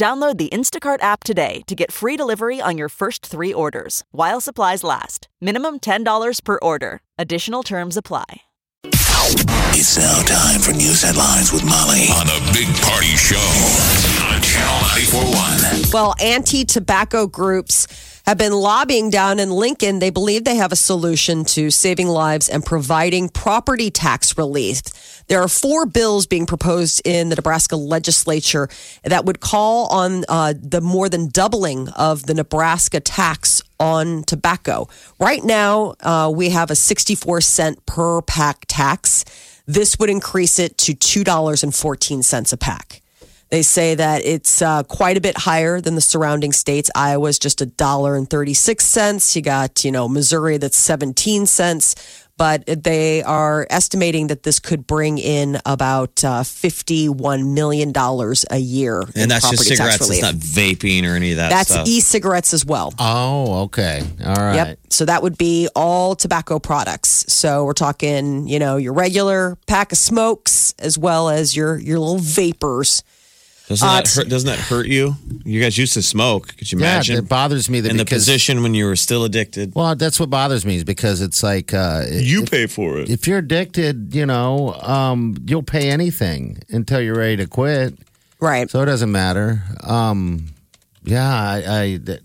Download the Instacart app today to get free delivery on your first three orders while supplies last. Minimum $10 per order. Additional terms apply. It's now time for news headlines with Molly on the Big Party Show on Channel 941. Well, anti tobacco groups have been lobbying down in Lincoln. They believe they have a solution to saving lives and providing property tax relief. There are four bills being proposed in the Nebraska legislature that would call on uh, the more than doubling of the Nebraska tax on tobacco. Right now, uh, we have a 64 cent per pack tax. This would increase it to $2.14 a pack. They say that it's uh, quite a bit higher than the surrounding states. Iowa's just a dollar and thirty six cents. You got you know Missouri that's seventeen cents, but they are estimating that this could bring in about uh, fifty one million dollars a year. in And that's just property tax cigarettes. It's relief. not vaping or any of that That's stuff. e-cigarettes as well. Oh, okay. All right. Yep. So that would be all tobacco products. So we're talking, you know, your regular pack of smokes as well as your your little vapors. Doesn't, uh, that hurt, doesn't that hurt you? You guys used to smoke. Could you Yeah, imagine? it bothers me that in the position when you were still addicted. Well, that's what bothers me is because it's like uh, You if, pay for it. if you're addicted, you know, um, you'll pay anything until you're ready to quit. Right. So it doesn't matter. Um, yeah, I, I th-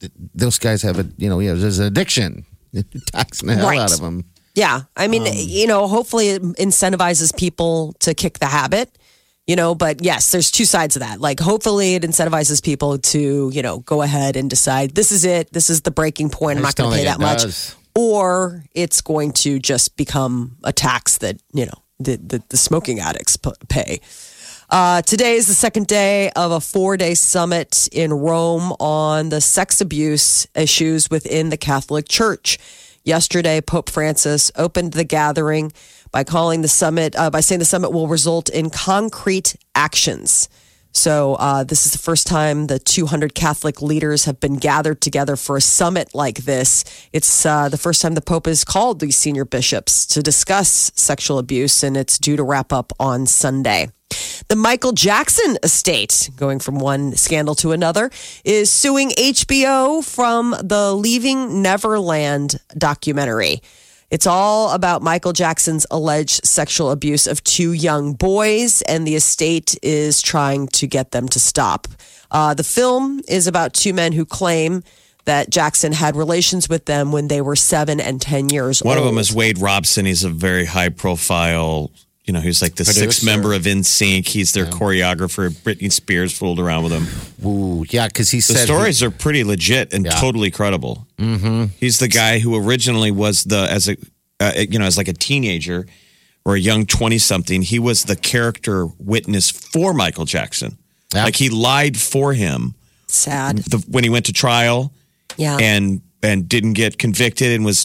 th- those guys have a you know, yeah, there's an addiction. You're taxing the hell Right. out of them. Yeah. I mean, you know, hopefully it incentivizes people to kick the habit, you know, but yes, there's two sides of that. Like, hopefully it incentivizes people to, you know, go ahead and decide this is it. This is the breaking point. I'm not going to pay that it much. does. Or it's going to just become a tax that, you know, the, the, the smoking addicts pay. Uh, today is the second day of a four day summit in Rome on the sex abuse issues within the Catholic Church. Yesterday, Pope Francis opened the gathering by calling the summit, uh, by saying the summit will result in concrete actions. So, uh, this is the first time the 200 Catholic leaders have been gathered together for a summit like this. It's uh, the first time the Pope has called these senior bishops to discuss sexual abuse, and it's due to wrap up on Sunday. The Michael Jackson estate, going from one scandal to another, is suing HBO from the Leaving Neverland documentary. It's all about Michael Jackson's alleged sexual abuse of two young boys, and the estate is trying to get them to stop. Uh, the film is about two men who claim that Jackson had relations with them when they were seven and 10 years One old. One of them is Wade Robson. He's a very high profile. You know, he's like the sixth member of NSYNC. He's their choreographer. Britney Spears fooled around with him. Ooh, yeah, because he The said stories are pretty legit and Yeah. totally credible. Mm-hmm. He's the guy who originally was the as a uh, you know as like a teenager or a young twenty something. He was the character witness for Michael Jackson. Yeah. Like he lied for him sad. the, when he went to trial Yeah. and and didn't get convicted and was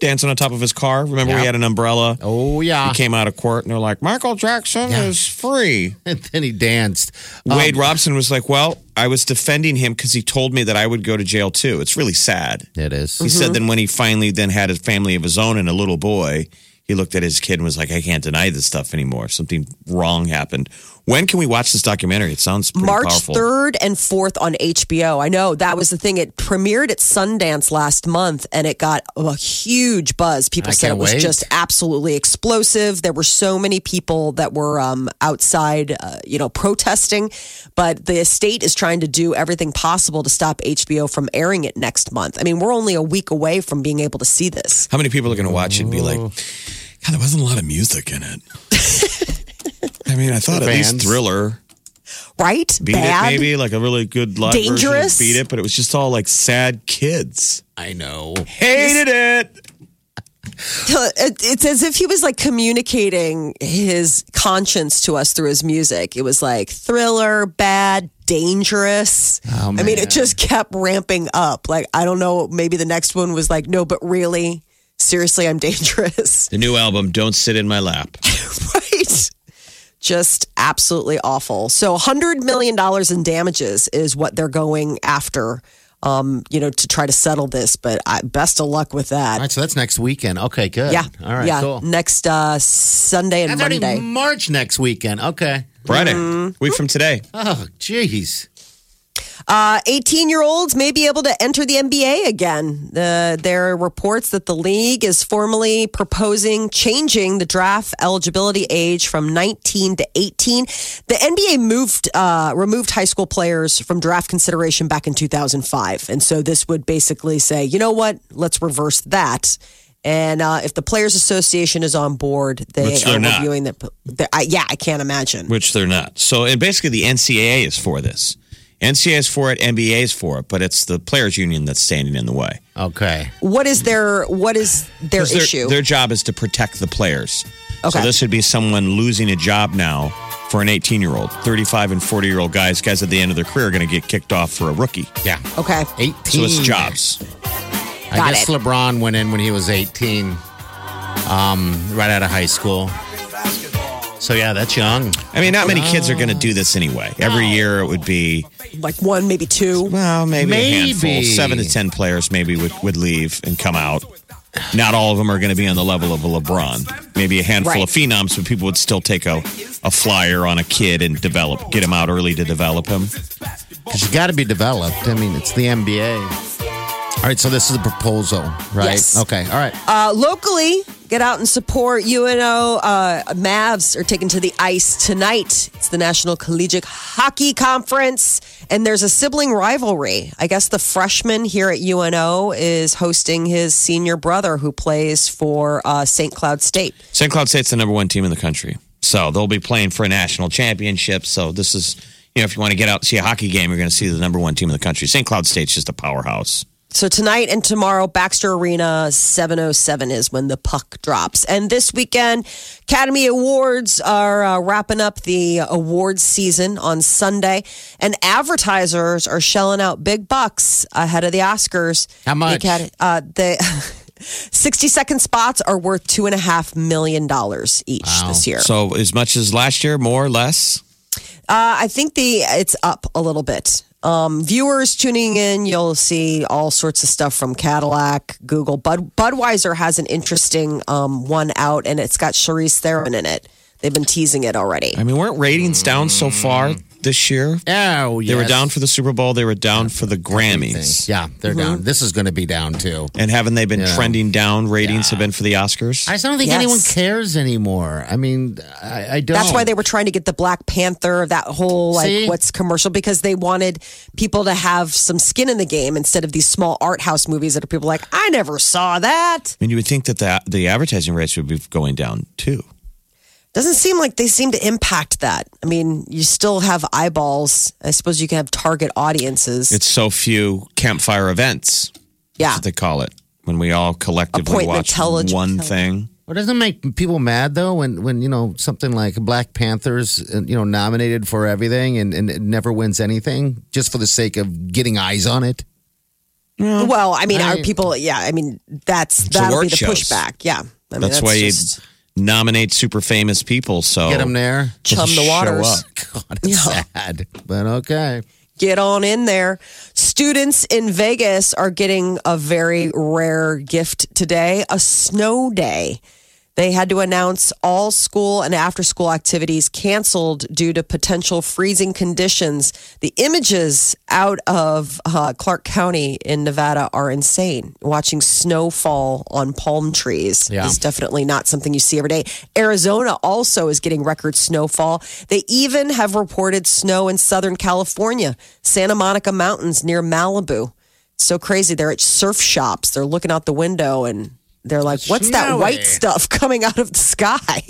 dancing on top of his car. Remember, Yeah. he had an umbrella. Oh yeah, He came out of court and they're like, Michael Jackson Yeah. is free. and then he danced. Wade Um, Robson was like, Well, I was defending him because he told me that I would go to jail too. It's really sad. It is. He said then when he finally then had a family of his own and a little boy, he looked at his kid and was like, I can't deny this stuff anymore. Something wrong happened. When can we watch this documentary? It sounds pretty March powerful. 3rd and 4th on HBO. I know that was the thing. It premiered at Sundance last month and it got a huge buzz. People I said it was wait. just absolutely explosive. There were so many people that were um, outside, uh, you know, protesting. But the estate is trying to do everything possible to stop HBO from airing it next month. I mean, we're only a week away from being able to see this. How many people are going to watch it and be like. God, there wasn't a lot of music in it? I mean, I thought at least Fans. Thriller Right? beat Bad. it, maybe like a really good live version of Dangerous. beat it, but it was just all like sad kids. I know. Hated it. It- It's as if he was like communicating his conscience to us through his music. It was like thriller, bad, dangerous. Oh, I mean, it just kept ramping up. Like, I don't know, maybe the next one was like, no, but really, seriously, I'm dangerous. The new album, Don't Sit in My Lap. right? Just absolutely awful. So, $100 million in damages is what they're going after. Um, you know, to try to settle this, but I, best of luck with that. All right, so that's next weekend. Okay, good. Yeah. All right, yeah. cool. Next uh, Sunday and That's Monday. March next weekend. Okay. Friday, Mm-hmm. week from today. Oh, jeez. 18 year olds may be able to enter the NBA again. Uh, there are reports that the league is formally proposing changing the draft eligibility age from 19 to 18. The NBA moved, uh, removed high school players from draft consideration back in 2005. And so this would basically say, you know what? Let's reverse that. And uh, if the Players Association is on board, they are not. reviewing that. the- Yeah, I can't imagine. which they're not. So, and basically, the NCAA is for this. NCAA is for it, NBA is for it, but it's the players' union that's standing in the way. Okay. What is their what is their 'Cause their, issue? Their job is to protect the players. Okay. So this would be someone losing a job now for an 18 year old, 35 and 40 year old guys. Guys at the end of their career are going to get kicked off for a rookie. Yeah. okay. 18. So it's jobs. I Got guess it. LeBron went in when he was 18, um, right out of high school. So, yeah, that's young. I mean, not many kids are going to do this anyway. Every year it would be, Like one, maybe two. well, maybe, a handful. Maybe. Seven to 10 players maybe would, would leave and come out. Not all of them are going to be on the level of a LeBron. Maybe a handful Right. of phenoms, but people would still take a, a flyer on a kid and develop, get him out early to develop him. Because you got to be developed. I mean, it's the NBA. All right, so this is a proposal, right? Yes. Okay, all right. Uh, locally, get out and support UNO. Uh, Mavs are taken to the ice tonight. It's the National Collegiate Hockey Conference, and there's a sibling rivalry. I guess the freshman here at UNO is hosting his senior brother who plays for uh, St. Cloud State. St. Cloud State's the number one team in the country. So they'll be playing for a national championship. So this is, you know, if you want to get out and see a hockey game, you're going to see the number one team in the country. St. Cloud State's just a powerhouse. So tonight and tomorrow, Baxter Arena 707 is when the puck drops. And this weekend, Academy Awards are uh, wrapping up the awards season on Sunday. And advertisers are shelling out big bucks ahead of the Oscars. How much? The, uh, the 60 second spots are worth two and a half million dollars each this year. So as much as last year, more or less. Uh, I think the it's up a little bit. Um, viewers tuning in, you'll see all sorts of stuff from Cadillac, Google. Bud Budweiser has an interesting um, one out, and it's got Charlize Theron in it. They've been teasing it already. I mean, weren't ratings down so far this year? Oh, They were down for the Super Bowl. They were down for the Grammys. Yeah, they're Mm-hmm. down. This is going to be down too. And haven't they been Yeah. trending down? Ratings have been for the Oscars. I just don't think Yes. anyone cares anymore. I mean, I, I don't. That's why they were trying to get the Black Panther, that whole like See? what's commercial, because they wanted people to have some skin in the game instead of these small art house movies that are people like, I never saw that. I mean, you would think that the, the advertising rates would be going down too. Doesn't seem like they seem to impact that. I mean, you still have eyeballs. I suppose you can have target audiences. It's so few campfire events. yeah. That's what they call it. When we all collectively watch tele- one thing. Well, doesn't it make people mad though when when you know something like Black Panthers, uh, you know, nominated for everything and, and it never wins anything just for the sake of getting eyes on it. Well, I mean, I- are people? Yeah, I mean, that's that'll be the shows. pushback. Yeah, I mean, That's why just nominate super famous people. So Get them there. chum the show waters. God, it's sad, but okay. Get on in there. Students in Vegas are getting a very rare gift today: a snow day. They had to announce all school and after school activities canceled due to potential freezing conditions. The images out of uh, Clark County in Nevada are insane. Watching snow fall on palm trees Yeah. is definitely not something you see every day. Arizona also is getting record snowfall. They even have reported snow in Southern California, Santa Monica Mountains near Malibu. It's so crazy. They're at surf shops. They're looking out the window and they're like, what's that Snowy. white stuff coming out of the sky?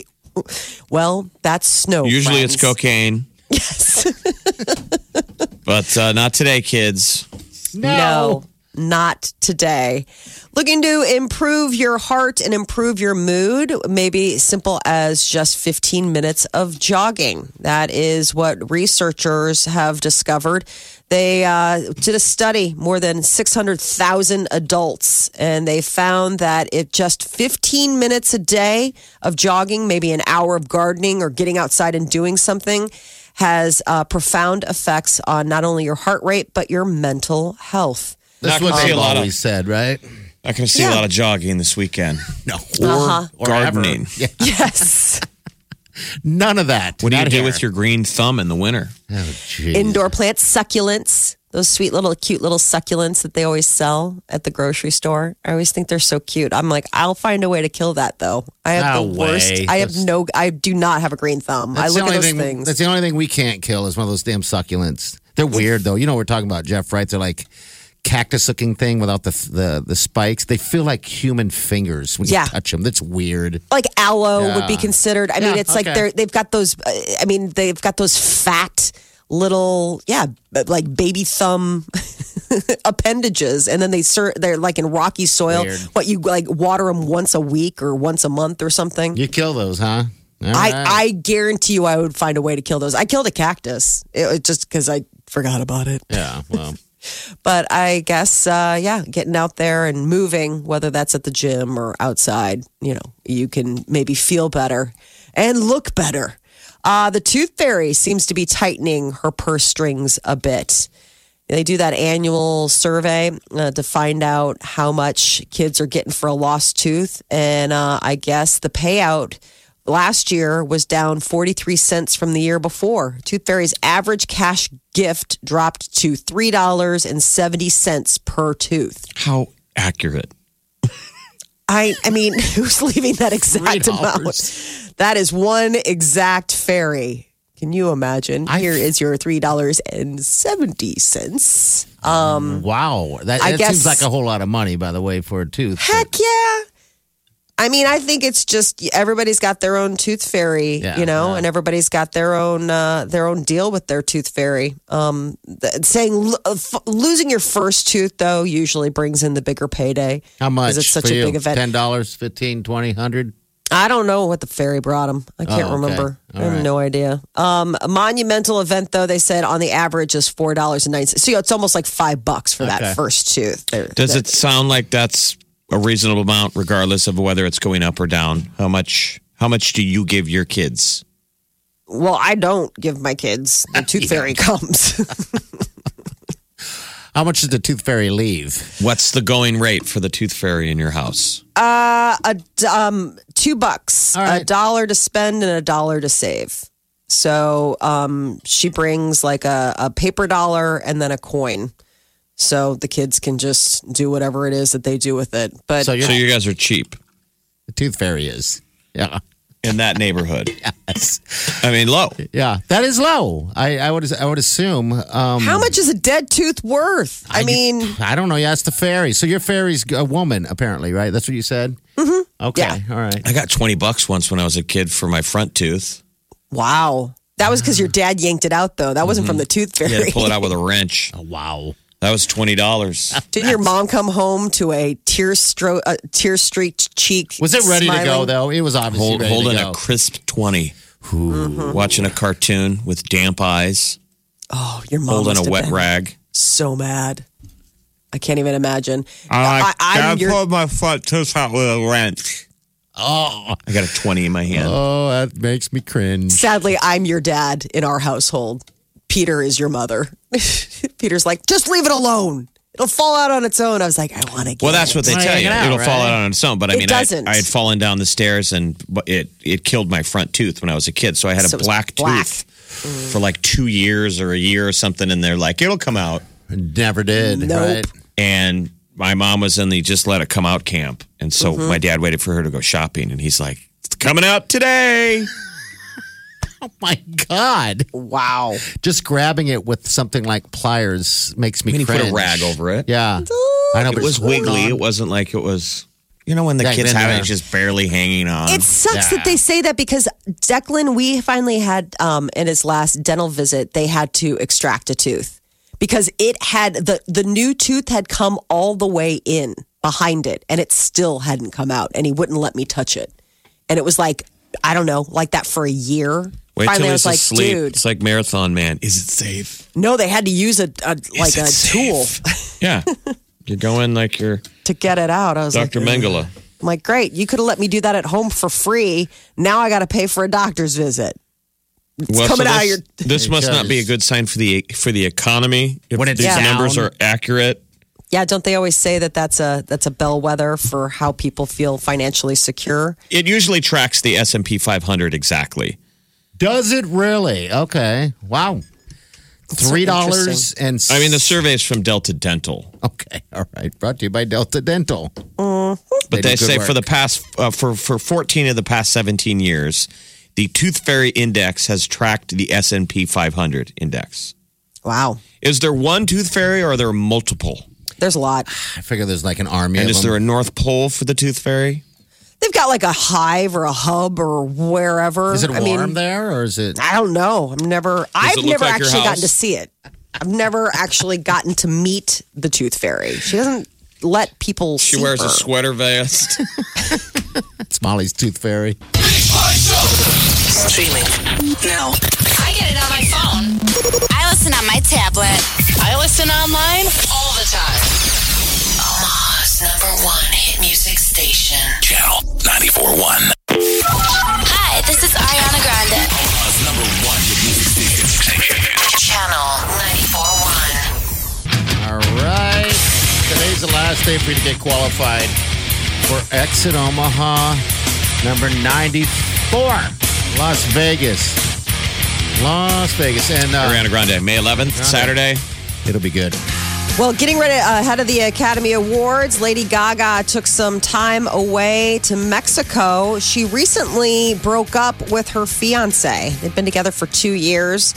well, that's snow. usually it's cocaine, Yes. but uh, not today, kids. No. not today. Looking to improve your heart and improve your mood, maybe simple as just 15 minutes of jogging. That is what researchers have discovered. They uh, did a study, more than 600,000 adults, and they found that if just 15 minutes a day of jogging, maybe an hour of gardening or getting outside and doing something, has uh, profound effects on not only your heart rate, but your mental health. That's what gonna see they've a lot of- always said, right? I can see Yeah. a lot of jogging this weekend. No. Or Uh-huh. Or ever. gardening. Yeah. Yes. None of that. What do you Not do here. with your green thumb in the winter? Oh, geez. Indoor plants, succulents, those sweet little cute little succulents that they always sell at the grocery store. I always think they're so cute. I'm like, I'll find a way to kill that though. I have No the worst. way. I have That's- no. I do not have a green thumb. I That's look at only those thing, things. That's the only thing we can't kill is one of those damn succulents. They're weird though. You know what we're talking about, Jeff, right? They're like cactus looking thing without the the the spikes. They feel like human fingers when Yeah. you touch them. That's weird. like aloe would be considered. I mean, Yeah, it's like they're they've got those. uh, I mean, they've got those fat little yeah, like baby thumb appendages, and then they ser- they're like in rocky soil. Weird. What you like water them once a week or once a month or something. You kill those, huh? All I, right. I guarantee you, I would find a way to kill those. I killed a cactus it, was just because I forgot about it. yeah. Well, But I guess, uh, yeah, getting out there and moving, whether that's at the gym or outside, you know, you can maybe feel better and look better. Uh, the Tooth Fairy seems to be tightening her purse strings a bit. They do that annual survey uh, to find out how much kids are getting for a lost tooth. And uh, I guess the payout last year was down 43 cents from the year before. Tooth Fairy's average cash gift dropped to $3.70 per tooth. How accurate. I I mean, who's leaving that exact $3. amount? That is one exact fairy. Can you imagine? I- Here is your three dollars and seventy cents. Um, wow. That, I that guess- seems like a whole lot of money, by the way, for a tooth. heck yeah! I mean, I think it's just everybody's got their own tooth fairy, Yeah, you know, yeah. and everybody's got their own uh, their own deal with their tooth fairy. Um, th- saying lo- uh, f- losing your first tooth though usually brings in the bigger payday. How much? 'Cause It's such for a you? big event. $10, $15, $20, 100 I don't know what the fairy brought him. I can't Oh, okay. remember. I have right. no idea. Um, a monumental event, though, they said on the average is four dollars and and ninety cents. So it's almost like five bucks for Okay. that first tooth. There- Does that- it sound like that's a reasonable amount, regardless of whether it's going up or down? How much? How much do you give your kids? Well, I don't give my kids. The tooth fairy comes. How much does the tooth fairy leave? What's the going rate for the tooth fairy in your house? a d- um, two bucks, All right. a dollar to spend and a dollar to save. So um, she brings like a, a paper dollar and then a coin. So the kids can just do whatever it is that they do with it. But So you're, So you guys are cheap the tooth fairy is. Yeah. in that neighborhood. Yes. I mean, low. Yeah. That is low. I, I would I would assume. Um, How much is a dead tooth worth? I, mean, I don't know. You asked the fairy. So your fairy's a woman, apparently, right? That's what you said? Mm-hmm. Okay. Yeah. All right. I got twenty bucks once when I was a kid for my front tooth. wow. That was because your dad yanked it out, though. That wasn't from the tooth fairy. to pull it out with a wrench. Oh, wow. That was twenty dollars. Didn't your mom come home to a tear stro- uh, tear streaked cheek? Was it ready to go, though? It was obviously Hold, ready holding to go. a crisp 20 Watching a cartoon with damp eyes, Oh, your mom holding must a have wet been rag. So mad. I can't even imagine. I, I'm your, my front tooth out with a wrench. oh, I got a 20 in my hand. oh, that makes me cringe. sadly, I'm your dad in our household. Peter is your mother. Peter's like, just leave it alone. It'll fall out on its own. I was like, I want to get Well, that's what they Wanna tell you. it out, It'll fall out on its own. But I It mean, doesn't. I, I had fallen down the stairs and it it killed my front tooth when I was a kid. So I had So a it was black, black. tooth for like two years or a year or something. And they're like, it'll come out. Never did. Nope. Right? And my mom was in the just let it come out camp. And so Mm-hmm. my dad waited for her to go shopping. And he's like, it's coming out today. Oh my God. Wow. Just grabbing it with something like pliers makes me And he put a rag over it. Yeah. I know, It was wiggly. on. It wasn't like it was, you know, when the Yeah, kids then, have it, uh, it's just barely hanging on. It sucks Yeah. that they say that because Declan, we finally had um, in his last dental visit, they had to extract a tooth because it had the the new tooth had come all the way in behind it and it still hadn't come out and he wouldn't let me touch it. And it was like I don't know, like that for a year. Wait Finally, till I he's was like, asleep. dude, It's like marathon man. Is it safe? no, they had to use a, a like it a tool? Yeah. you're going like you're to get it out. I was like, Dr. like, Mengele. I'm like, great, you could have let me do that at home for free. Now I got to pay for a doctor's visit. Well, coming so out of this, your- this must not be a good sign for the for the economy. If When it's these down. numbers are accurate. Yeah, don't they always say that that's a that's a bellwether for how people feel financially secure? It usually tracks the S and P 500 exactly. Does it really? Okay. Wow. so Three dollars and I mean, the survey is from Delta Dental, Okay, all right. Brought to you by Delta Dental. but They they, do good say for the past uh, for for 14 of the past 17 years, the Tooth Fairy Index has tracked the S and P 500 index. Wow, Is there one Tooth Fairy or are there multiple? there's a lot. I figure there's like an army And of is them. there a North Pole for the Tooth Fairy? They've got like a hive or a hub or wherever. is it I warm mean, there or is it? I don't know. I've never. I've never like actually gotten to see it. I've never actually gotten to meet the tooth fairy. She doesn't let people. She see wears her. a sweater vest. It's Molly's Tooth Fairy. Streaming now. I get it on my phone. I listen on my tablet I listen online. all station. Channel 94.1. Hi, this is Ariana Grande. Omaha's number one hit music station. Channel 94.1. All right. Today's the last day for you to get qualified for Exit Omaha number 94, Las Vegas. Las Vegas. And uh, Ariana Grande, May 11th, Saturday. it'll be good. Well, getting ready uh, ahead of the Academy Awards, Lady Gaga took some time away to Mexico. She recently broke up with her fiance. They've been together for two years.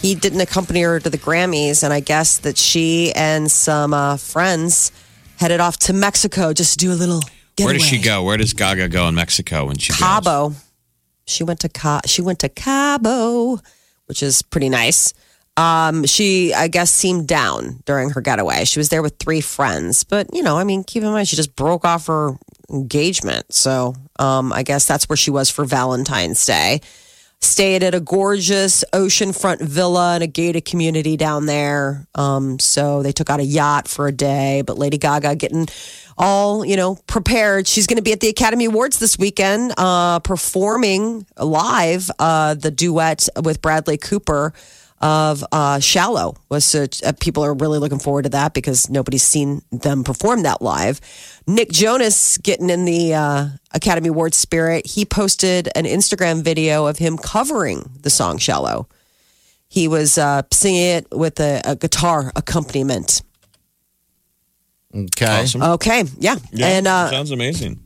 He didn't accompany her to the Grammys, and I guess that she and some uh, friends headed off to Mexico just to do a little. Getaway. Where does she go? Where does Gaga go in Mexico when she goes? Cabo. She went to Ca- she went to Cabo, which is pretty nice. Um, she, I guess, seemed down during her getaway. She was there with three friends, but you know, I mean, keep in mind she just broke off her engagement, so um, I guess that's where she was for Valentine's Day. Stayed at a gorgeous oceanfront villa in a gated community down there. Um, so they took out a yacht for a day, but Lady Gaga getting all you know prepared. She's going to be at the Academy Awards this weekend, uh, performing live uh, the duet with Bradley Cooper of uh, "Shallow." Was uh, people are really looking forward to that because nobody's seen them perform that live. Nick Jonas getting in the uh, Academy Awards spirit. He posted an Instagram video of him covering the song "Shallow." He was uh, singing it with a, a guitar accompaniment. Okay. Awesome. Okay, yeah, Yeah, and uh, sounds amazing.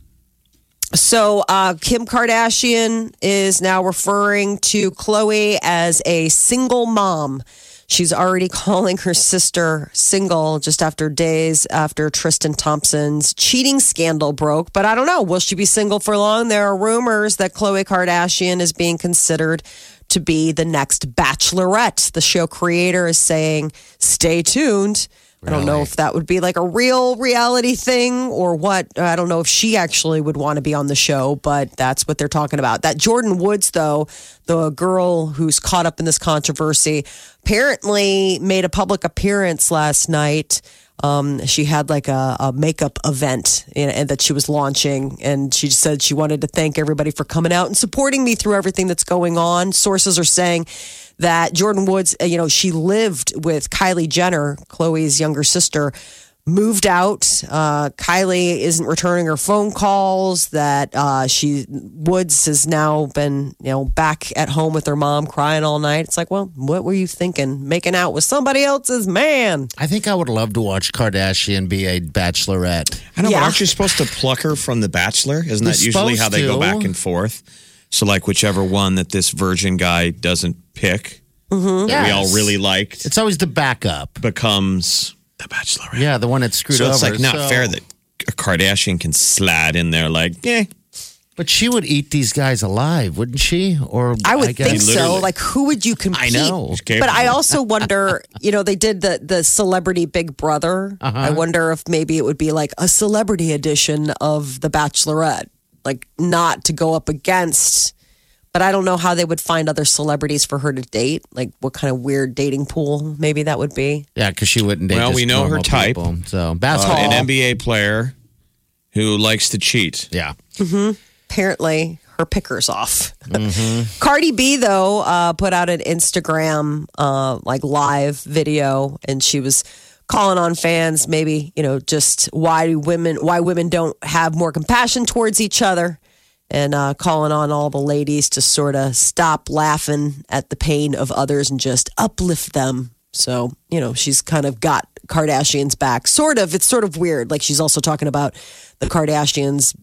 So uh, Kim Kardashian is now referring to Khloe as a single mom. She's already calling her sister single just after days after Tristan Thompson's cheating scandal broke. But I don't know. Will she be single for long? There are rumors that Khloe Kardashian is being considered to be the next bachelorette. The show creator is saying, stay tuned. I don't know if that would be like a real reality thing or what. I don't know if she actually would want to be on the show, but that's what they're talking about. That Jordyn Woods, though, the girl who's caught up in this controversy, apparently made a public appearance last night. Um, she had like a, a makeup event and, and that she was launching, and she said she wanted to thank everybody for coming out and supporting me through everything that's going on. Sources are saying that Jordyn Woods, uh, you know, she lived with Kylie Jenner, Khloe's younger sister, moved out. Uh, Kylie isn't returning her phone calls. That uh, she Woods has now been, you know, back at home with her mom, crying all night. It's like, well, what were you thinking? Making out with somebody else's man? I think I would love to watch Kardashian be a bachelorette. I don't know, Yeah. but aren't you supposed to pluck her from The Bachelor? Isn't that You're usually how supposed they go back and forth? So, like, whichever one that this virgin guy doesn't pick, Mm-hmm. that we all really liked, It's always the backup. becomes the Bachelorette. Yeah, the one that screwed So it's like not So- fair that a Kardashian can slide in there like, yeah, But she would eat these guys alive, wouldn't she? Or I would guess- think so. Like, who would you compete? I know. But I also wonder, you know, they did the the celebrity Big Brother. Uh-huh. I wonder if maybe it would be like a celebrity edition of The Bachelorette, like not to go up against. But I don't know how they would find other celebrities for her to date. Like, what kind of weird dating pool maybe that would be. Yeah, because she wouldn't date Well, just we know her type. people. So Uh, an NBA player who likes to cheat. yeah. apparently her picker's off. Mm-hmm. Cardi B though uh, put out an Instagram uh, like live video, and she was calling on fans, maybe you know, just why women why women don't have more compassion towards each other, and uh, calling on all the ladies to sort of stop laughing at the pain of others and just uplift them. So you know, she's kind of got Kardashians back. Sort of. It's sort of weird. Like she's also talking about the Kardashians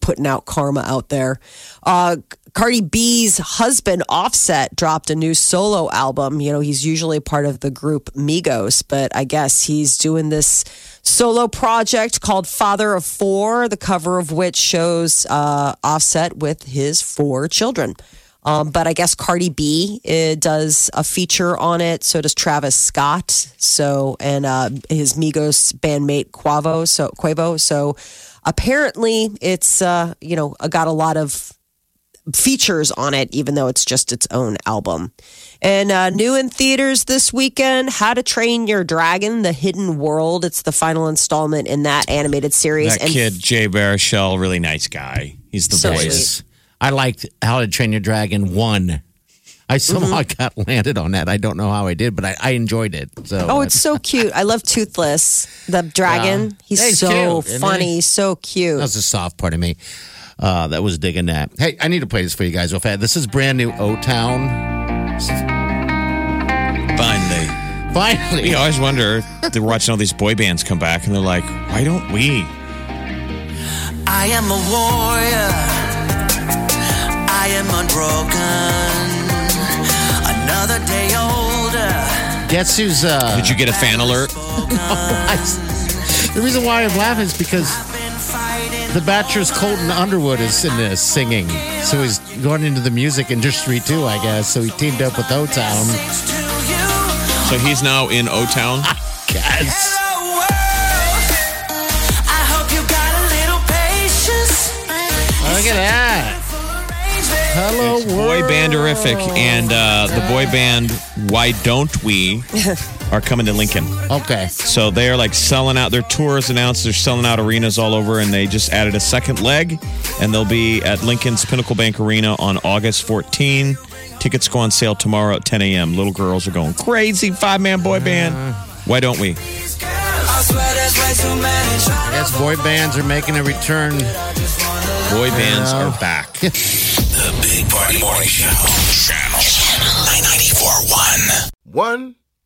putting out karma out there. Uh, Cardi B's husband, Offset, dropped a new solo album. You know, he's usually part of the group Migos, but I guess he's doing this solo project called Father of Four, the cover of which shows uh, Offset with his four children. Um, but I guess Cardi B does a feature on it. So does Travis Scott. So and uh, his Migos bandmate Quavo. So Quavo. So apparently it's uh, you know got a lot of features on it, even though it's just its own album. And uh, new in theaters this weekend, How to Train Your Dragon: The Hidden World. It's the final installment in that animated series. That kid, Jay Baruchel, really nice guy. He's the So voice. sweet. I liked How to Train Your Dragon 1. I somehow Mm-hmm. got landed on that. I don't know how I did, but I, I enjoyed it. So Oh, it's so cute. I love Toothless, the dragon. Yeah. He's he's so cute, funny, he? so cute. That's was the soft part of me uh, that was digging that. Hey, I need to play this for you guys real fast. This is brand new O Town. Finally. Finally. We always wonder, they're watching all these boy bands come back and they're like, why don't we? I am a warrior. I am unbroken. Another day older. Guess who's. Uh, Did you get a fan alert? the reason why I'm laughing is because Been fighting. The Bachelor's Colton Underwood is in this singing. So he's going into the music industry too, I guess. So he teamed up with O Town. Sings to you. So he's now in O Town. Yes. I hope you got a little patience. Look at that. Hello, It's boy banderific, and uh, the boy band Why Don't We are coming to Lincoln. Okay. So they're like selling out. Their tour is announced. They're selling out arenas all over, and they just added a second leg, and they'll be at Lincoln's Pinnacle Bank Arena on August 14. Tickets go on sale tomorrow at 10 a.m. Little girls are going crazy. Five man boy band. Why don't we? I swear there's way too many trying to Yes, boy bands are making a return. Boy bands are back. The Big Party Morning Show. Channel 941. One,